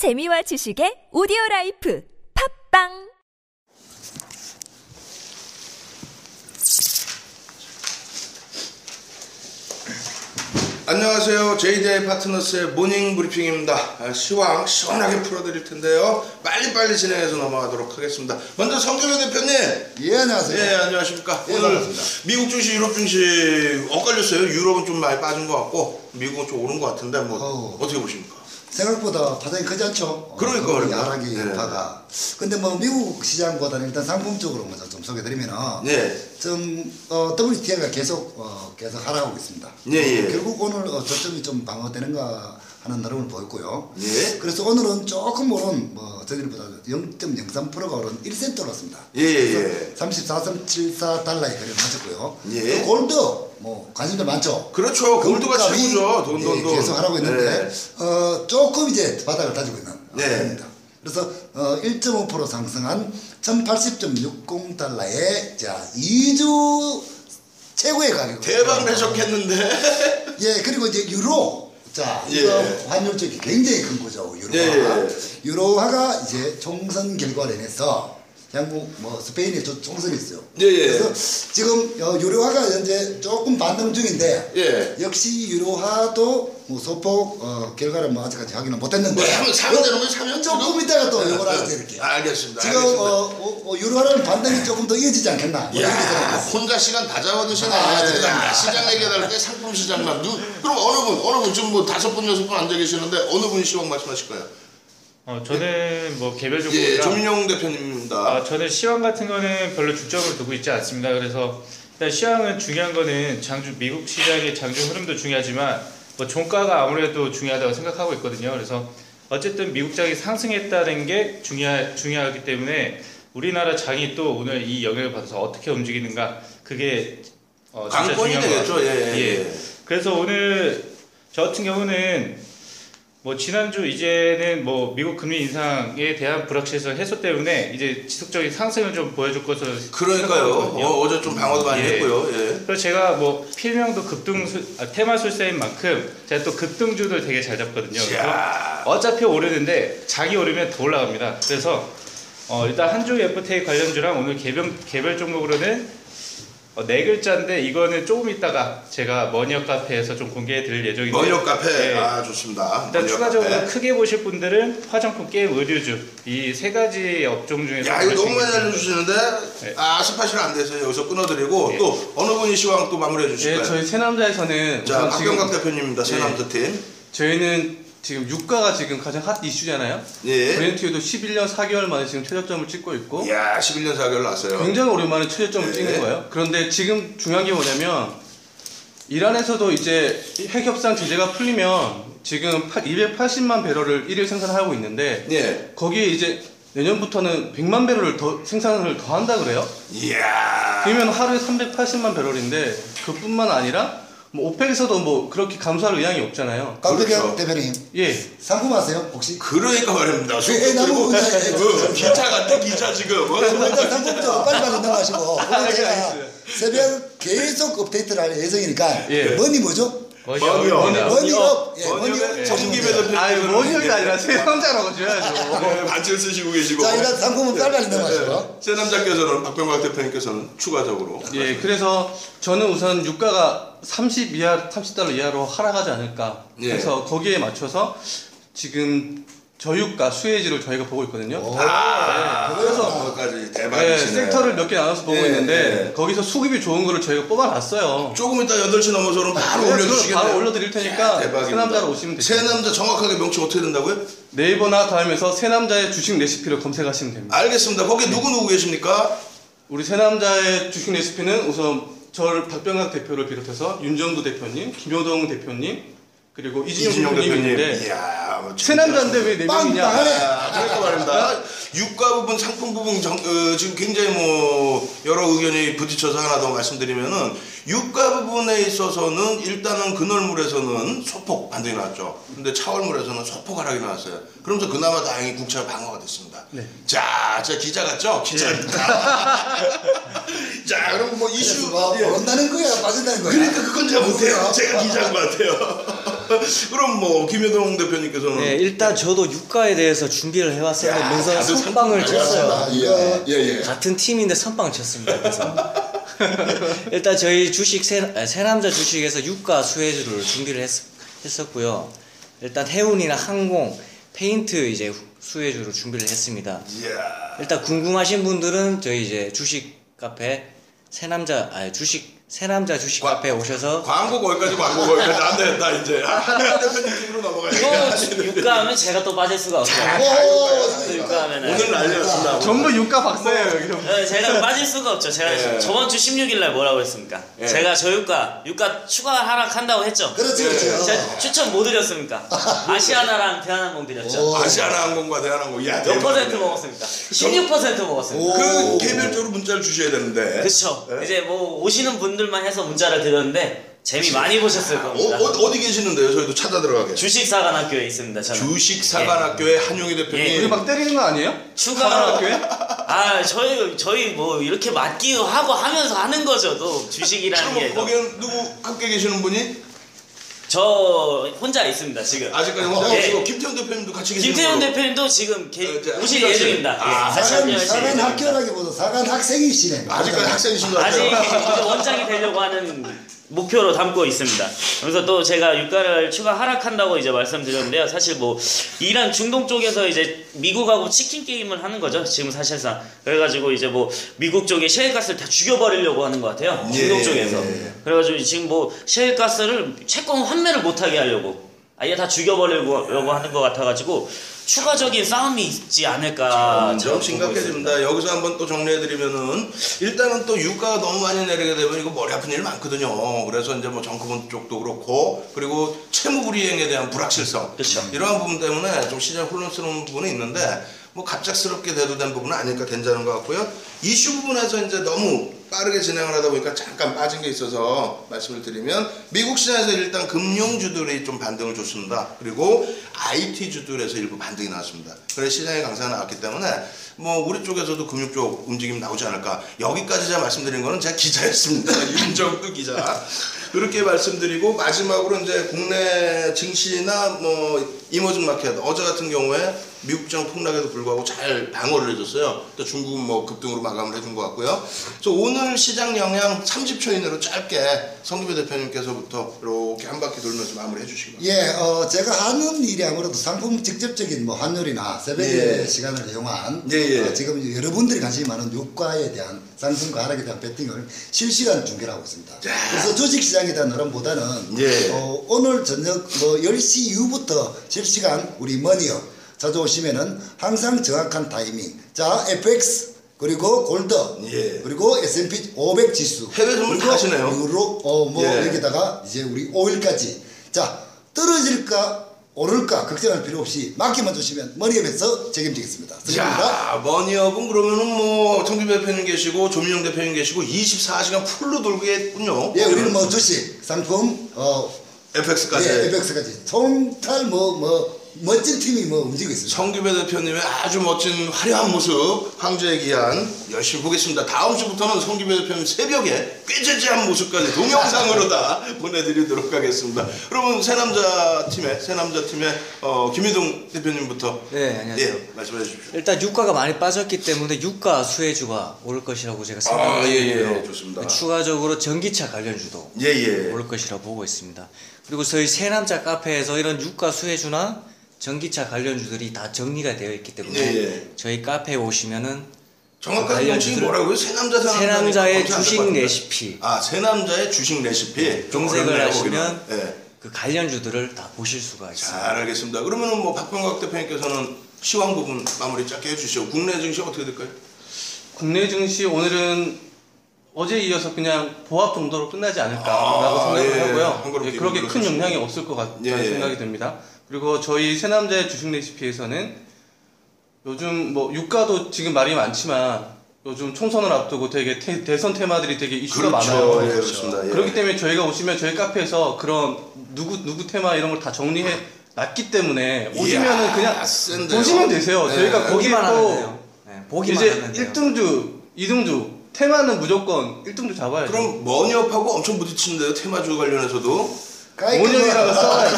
재미와 지식의 오디오 라이프 팟빵 안녕하세요. JDI 파트너스의 모닝 브리핑입니다. 아, 시황 시원하게 풀어드릴 텐데요. 빨리빨리 진행해서 넘어가도록 하겠습니다. 먼저 성경현 대표님. 예, 안녕하세요. 네, 안녕하십니까. 예, 오늘 반갑습니다. 미국 증시, 유럽 증시 엇갈렸어요. 유럽은 좀 많이 빠진 것 같고, 미국은 좀 오른 것 같은데, 뭐, 어우. 어떻게 보십니까? 생각보다 파장이 크지 않죠? 그러니까 어, 말입니다. 야락이 네. 파가. 근데 뭐 미국 시장보다는 일단 상품적으로 먼저 좀 소개드리면은 네. 좀 어, WTI가 계속 어, 계속 하락하고 있습니다. 예, 예. 결국 오늘 어, 저점이 좀 방어되는가 하는 흐름을 보였고요. 예. 그래서 오늘은 조금 오른 뭐 저희들보다 0.03%가 오른 1센트 올랐습니다. 예, 예, 예. 34.74 달러에 거래를 마쳤고요. 예. 또 골드 뭐 관심들 많죠. 그렇죠. 골드가 최고죠. 돈, 돈, 예, 돈. 계속 하라고 했는데 네. 어, 조금 이제 바닥을 다지고 있는 네. 상황입니다. 그래서 어, 1.5% 상승한 1080.60달러에 자 2주 최고의 가격. 대박 내셨겠는데? 예 그리고 이제 유로 자 예. 이거 환율 쪽이 굉장히 큰 거죠 유로화. 예, 예. 유로화가 이제 총선 결과로 인해서 영국 뭐 스페인에 저 총선이 있어요. 예, 예. 그래서 지금 어, 유로화가 현재 조금 반등 중인데 예. 역시 유로화도 뭐 소폭 어, 결과를 뭐 아직까지 확인은 못했는데 뭐, 사면, 되는 거예요? 사면? 조금 이따가 또 이걸 알려드릴게요. 알겠습니다. 지금 알겠습니다. 어, 어, 어, 유로화는 반등이 조금 더 이어지지 않겠나? 뭐 야. 혼자 시간 다 잡아드시네. 아, 죄송합니다. 시장 얘기할 때 상품 시장만. 누, 그럼 어느 분, 어느 분, 지금 뭐 다섯 분, 여섯 분 앉아 계시는데 어느 분이 시황 말씀하실 거예요? 어, 저는 뭐 개별적으로 예, 조민영 대표님입니다. 아, 저는 시황 같은 거는 별로 중점을 두고 있지 않습니다. 그래서 일단 시황은 중요한 거는 장주 미국 시장의 장주 흐름도 중요하지만 뭐 종가가 아무래도 중요하다고 생각하고 있거든요. 그래서 어쨌든 미국 장이 상승했다는 게 중요하, 중요하기 때문에 우리나라 장이 또 오늘 이 영향을 받아서 어떻게 움직이는가 그게 어, 진짜 중요한 것 되겠죠. 같아요. 예, 예, 예. 그래서 오늘 저 같은 경우는 뭐 지난주 이제는 뭐 미국 금리 인상에 대한 불확실성 해소 때문에 이제 지속적인 상승을 좀 보여줄 것으로 그러니까요. 어, 어제 좀 방어도 많이 예. 했고요. 예. 그래서 제가 뭐 필명도 급등 수, 아, 테마 술사인 만큼 제가 또 급등주들 되게 잘 잡거든요. 그래서 이야. 어차피 오르는데 장이 오르면 더 올라갑니다. 그래서 어, 일단 한중 FTA 관련주랑 오늘 개별 개별 종목으로는 어, 네 글자인데 이거는 조금 있다가 제가 머니업 카페에서 좀 공개해 드릴 예정인데 머니업 카페. 네. 아, 좋습니다. 일단 추가적으로 카페. 크게 보실 분들은 화장품, 게임, 의류주 이 세 가지 업종 중에서 야, 이거 너무 많이 알려주시는데, 네. 아, 스팟이는 안 돼서 여기서 끊어드리고, 예. 또 어느 분이 시황 또 마무리해 예, 주실까요? 저희 새남자에서는 자, 우선 박경각 대표님입니다. 새남자 팀. 저희는 지금 유가가 지금 가장 hot issue잖아요. 예. 브렌트유도 11년 4개월 만에 지금 최저점을 찍고 있고 이야, 11년 4개월 났어요. 굉장히 오랜만에 최저점을 네. 찍는 거예요. 그런데 지금 중요한 게 뭐냐면 이란에서도 이제 핵 협상 제재가 풀리면 지금 280만 배럴을 일일 생산하고 있는데 예. 거기에 이제 내년부터는 100만 배럴을 더 생산을 더 한다 그래요. 이야. 그러면 하루에 380만 배럴인데 그뿐만 아니라 뭐 OPEC에서도 뭐 그렇게 감소할 의향이 없잖아요. 강백영 그렇죠. 대표님 예. 상품 아세요 혹시? 그러니까 말입니다. 왜 나무 그리고 분야 어, 기자 같아, 기자 지금. 어? 일단 상품 좀 빨리 빨리 넘어가시고 오늘 제가 알겠어요. 새벽 계속 업데이트를 할 예정이니까 예. 뭐니 뭐죠? 머니업. 머니업 예, 머니업 정기배 전문이에요. 대표. 아니 머니업이 아니라 세상자라고 줘야죠. 네, 반지를 쓰시고 계시고. 자 일단 상품은 넘어가시고 네. 새 남자 께서는 박병박 대표님께서는 추가적으로. 예, 그래서 저는 우선 유가가 30 이하, 30달러 이하로 하락하지 않을까. 예. 그래서 거기에 맞춰서 지금 저유가 수혜주를 저희가 보고 있거든요. 오, 아, 네, 그래서 거기까지 네, 대박이시네. 섹터를 몇 개 나눠서 보고 예, 있는데 예. 거기서 수급이 좋은 거를 저희가 뽑아놨어요. 조금 이따 8시 넘어서는 바로 그래서 올려주시겠네요. 바로 올려드릴 테니까 대박입니다. 새남자로 오시면 되죠. 새 남자 정확하게 명칭 어떻게 된다고요? 네이버나 다음에서 새남자의 주식 레시피를 검색하시면 됩니다. 알겠습니다. 거기 누구 누구 계십니까? 우리 새남자의 주식 레시피는 우선 저를 박병학 대표를 비롯해서 윤정도 대표님, 김효동 대표님, 그리고 이진용, 이진용 대표님. 있는데 이야, 뭐 새남자인데 왜네 명이냐? 빵빵하네. 아, 그러니까 말입니다. 유가 부분, 상품 부분 정- 어, 지금 굉장히 뭐 여러 의견이 부딪혀서 하나 더 말씀드리면은 유가 부분에 있어서는 일단은 근월물에서는 소폭 반등이 나왔죠. 근데 차월물에서는 소폭 하락이 나왔어요. 그러면서 그나마 다행히 국채가 방어가 됐습니다. 네. 자, 제 기자 같죠? 기자입니다. 자, 그럼 뭐 그래서 이슈 뭐 예. 오른다는 거야 빠진다는 거야 그러니까 그건 제가 못해요. 제가 기자인 것 같아요. 그럼 뭐 김효동 대표님께서는 네, 일단 저도 유가에 대해서 준비를 다들 선빵을 상품 쳤어요. 알겠습니다. 예, 예. 같은 팀인데 선빵을 쳤습니다. 그래서 일단 저희 주식 세, 아, 세남자 주식에서 유가 수혜주를 준비를 했, 했었고요. 일단 해운이나 항공, 페인트 이제 수혜주를 준비를 했습니다. 일단 궁금하신 분들은 저희 이제 주식 카페 세남자 아 주식 세남자 주식 과- 카페 오셔서 광고 거기까지 광고 거기까지 안 되겠다 이제 아, 대표님 팀으로 넘어가야 또 유가하면 제가 또 빠질 수가 없어요. 또 유가하면은 오늘 난리였습니다. 전부 유가 박사예요 여기서. 네, 제가 빠질 수가 없죠. 제가 예. 저번 주 16일 날 뭐라고 했습니까? 예. 제가 저 유가 유가 추가 하락한다고 했죠. 그렇죠, 그렇죠. 제가 추천 뭐 드렸습니까? 아시아나랑 대한항공 드렸죠. 오. 아시아나 항공과 대한항공 야몇 퍼센트 대박이네. 먹었습니까? 16% 먹었습니다. 그 개별적으로 문자를 주셔야 되는데. 그렇죠. 예? 이제 뭐 오시는 분들 만 해서 문자를 드렸는데 재미 많이 보셨을 어, 겁니다. 어, 디 계시는데요? 저희도 찾아 들어가게. 주식사관학교에 있습니다. 저는. 주식사관학교의 한용희 대표님. 예. 우리 막 때리는 거 아니에요? 추가 사관학교에? 아 저희 저희 뭐 이렇게 맡기고 하고 하면서 하는 거죠 또 주식이라는 게 그럼 거기는 누구 함께 계시는 분이 저 혼자 있습니다 지금 아직까지 예. 계시고 김태훈 대표님도 같이 계시는 김태훈 걸로. 대표님도 지금 게- 어, 이제 오실 함께 예정입니다 예, 아, 같이 사관, 합류하실 사관 예정입니다. 학교라기보다 사관 학생이시네. 아직까지 학생이신 것 아직 같아요. 이제 원장이 되려고 하는 목표로 담고 있습니다. 그래서 또 제가 유가를 추가 하락한다고 이제 말씀드렸는데요. 사실 뭐 이란 중동 쪽에서 이제 미국하고 치킨 게임을 하는 거죠. 지금 사실상 그래가지고 이제 뭐 미국 쪽에 셰일가스를 다 죽여버리려고 하는 것 같아요. 중동 예. 쪽에서. 그래가지고 지금 뭐 셰일가스를 채권 환매를 못하게 하려고 아예 다 죽여버리려고 하는 것 같아가지고 추가적인 싸움이 있지 않을까. 점점. 심각해집니다. 여기서 한번 또 정리해드리면은 일단은 또 유가가 너무 많이 내리게 되면 이거 머리 아픈 일 많거든요. 그래서 이제 뭐 정크본 쪽도 그렇고 그리고 채무 불이행에 대한 불확실성 그쵸. 이러한 부분 때문에 좀 시장 혼란스러운 부분이 있는데 뭐 갑작스럽게 대두된 부분은 아닐까 된다는 것 같고요. 이슈 부분에서 이제 너무 빠르게 진행을 하다 보니까 잠깐 빠진 게 있어서 말씀을 드리면 미국 시장에서 일단 금융주들이 좀 반등을 줬습니다. 그리고 IT주들에서 일부 반등 이 나왔습니다. 그래서 시장의 강세가 나왔기 때문에 뭐 우리 쪽에서도 금융 쪽 움직임 나오지 않을까. 여기까지 제가 말씀드린 거는 제가 기자였습니다. 윤정도 기자. 그렇게 말씀드리고 마지막으로 이제 국내 증시나 뭐 이머징 마켓 어제 같은 경우에 미국장 폭락에도 불구하고 잘 방어를 해줬어요. 또 중국은 뭐 급등으로 마감을 해준 것 같고요. 그래서 오늘 시장 영향 30초 이내로 짧게 성기배 대표님께서부터 이렇게 한 바퀴 돌면서 마무리 해 주시기 바랍니다. 예, 어, 제가 하는 일이 아무래도 상품 직접적인 뭐 환율이나 새벽의 예. 시간을 이용한 예, 예. 어, 지금 여러분들이 관심이 많은 유가에 대한 상승과 하락에 대한 배팅을 실시간 중계를 하고 있습니다. 그래서 주식시장에 대한 흐름보다는 예. 어, 오늘 저녁 뭐 10시 이후부터 실시간 우리 머니업 찾아오시면은 항상 정확한 타이밍. 자, FX 그리고 골드 예. 그리고 S&P 500 지수 해외 전문 다 하시네요. 유로 어뭐 예. 여기다가 이제 우리 5일까지 자 떨어질까 오를까 걱정할 필요 없이 맡기만 주시면 머니업에서 책임지겠습니다. 자, 머니업은 그러면은 뭐 성기배 대표님 계시고 조민영 대표님 계시고 24시간 full로 돌겠군요. 예, 우리는 뭐 주식, 상품, 어, FX까지. 예, FX까지 총탈 뭐뭐 멋진 팀이 뭐 움직이고 있습니다. 성규배 대표님의 아주 멋진 화려한 모습 황제의 기한 열심히 보겠습니다. 다음 주부터는 성규배 대표님 새벽에 꾀재재한 모습까지 동영상으로 다 보내드리도록 하겠습니다. 그러면 새남자 팀의 새남자 팀의 어, 김희동 대표님부터 네, 안녕하세요. 예, 말씀해 주십시오. 일단 유가가 많이 빠졌기 때문에 유가 수혜주가 오를 것이라고 제가 생각을 아, 예, 예, 하고요. 좋습니다. 추가적으로 전기차 관련주도 예, 예. 오를 것이라고 보고 있습니다. 그리고 저희 새남자 카페에서 이런 유가 수혜주나 전기차 관련주들이 다 정리가 되어 있기 때문에 예, 예. 저희 카페에 오시면은 정확한 관련 명칭이 주들- 뭐라고요? 새남자 새남자 새남자의 주식 레시피 아, 새남자의 주식 레시피. 좀 검색을 하시면. 예. 그 관련주들을 다 보실 수가 있습니다. 잘 알겠습니다. 그러면은 뭐 박병각 대표님께서는 시황 부분 마무리 짧게 해주시죠. 국내 증시 어떻게 될까요? 국내 증시 오늘은 어제 이어서 그냥 보합 정도로 끝나지 않을까라고 아, 생각을 예. 하고요. 한걸음 예, 그렇게 큰 영향이 없을 것 같다는 예, 예. 생각이 듭니다. 그리고 저희 새남자의 주식 레시피에서는 요즘 뭐 유가도 지금 말이 많지만 요즘 총선을 앞두고 되게 태- 대선 테마들이 되게 이슈가 많아요. 예, 그렇습니다. 예. 그렇기 때문에 저희가 오시면 저희 카페에서 그런 누구 누구 테마 이런 걸 다 정리해 놨기 때문에 오시면은 그냥 센데요. 보시면 되세요. 네. 저희가 거기에 보기만 하면 또 돼요. 네, 보기만 이제 하면 돼요. 1등주, 2등주 테마는 무조건 1등주 잡아야죠. 그럼 머니업하고 엄청 부딪히는데요 테마주 관련해서도 원형이라고 써놔요.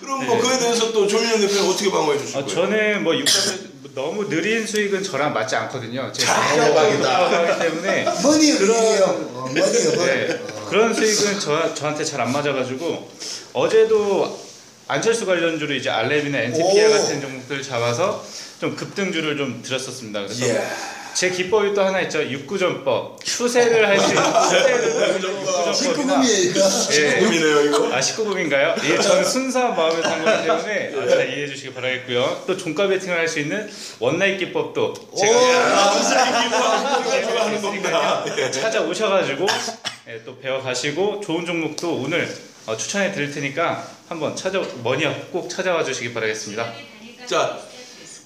그럼 뭐 그에 대해서 또 조민영 대표는 어떻게 방어해 주실 어, 거예요? 저는 뭐 유가를 너무 느린 수익은 저랑 맞지 않거든요. 제 대박이다. 때문에. 어, 머니업. 네, 그런 수익은 저, 저한테 잘 안 맞아가지고 어제도 안철수 관련주로 이제 알레비나 NTPIA 오. 같은 종목들 잡아서 좀 급등주를 좀 들었었습니다. 그래서 예. 제 기법이 또 하나 있죠. 육구전법. 추세를 할 수 있는 추세를 육구전법이나 19금이에요. 예. 고민해요 이거. 아 19금인가요? 예, 저는 순수한 마음에 산 거기 때문에 아, 잘 이해해 주시기 바라겠고요. 또 종가 베팅을 할 수 있는 one night 기법도 제가 하는 겁니다. 예. 찾아오셔가지고 예, 또 배워가시고 좋은 종목도 오늘 어, 추천해 드릴 테니까 한번 찾아 머니업 꼭 찾아와 주시기 바라겠습니다. 자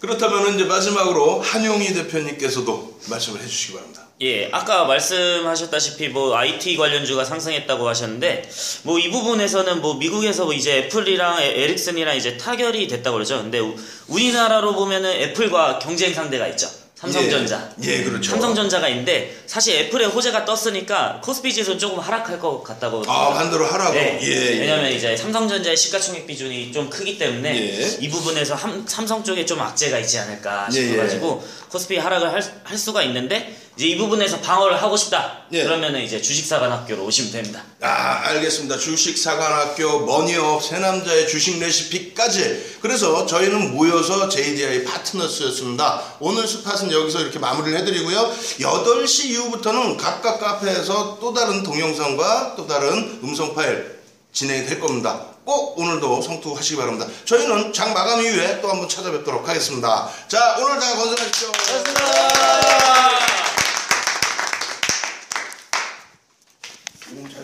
그렇다면 이제 마지막으로 한용희 대표님께서도 말씀을 해주시기 바랍니다. 예, 아까 말씀하셨다시피 뭐 IT 관련주가 상승했다고 하셨는데 뭐 이 부분에서는 뭐 미국에서 뭐 이제 애플이랑 에- 에릭슨이랑 이제 타결이 됐다고 그러죠. 근데 우- 우리나라로 보면은 애플과 경쟁 상대가 있죠. 삼성전자. 예, 예, 그렇죠. 삼성전자가 있는데 사실 애플의 호재가 떴으니까 코스피 지수는 조금 하락할 것 같다고. 아 반대로 하락. 네. 예, 예. 왜냐면 이제 삼성전자의 시가총액 비중이 좀 크기 때문에 예. 이 부분에서 함- 삼성 쪽에 좀 악재가 있지 않을까 예, 싶어가지고 코스피 하락을 할, 할 수가 있는데 이제 이 부분에서 방어를 하고 싶다. 예. 그러면은 이제 주식사관학교로 오시면 됩니다. 아, 알겠습니다. 주식사관학교 머니업 새남자의 주식 레시피까지. 그래서 저희는 모여서 JDI 파트너스였습니다. 오늘 스팟은 여기서 이렇게 마무리를 해드리고요. 8시 이후부터는 각각 카페에서 또 다른 동영상과 또 다른 음성 파일 진행이 될 겁니다. 꼭 오늘도 성투하시기 바랍니다. 저희는 장 마감 이후에 또 한번 찾아뵙도록 하겠습니다. 자, 오늘 다. 지금 잘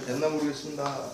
됐나 모르겠습니다.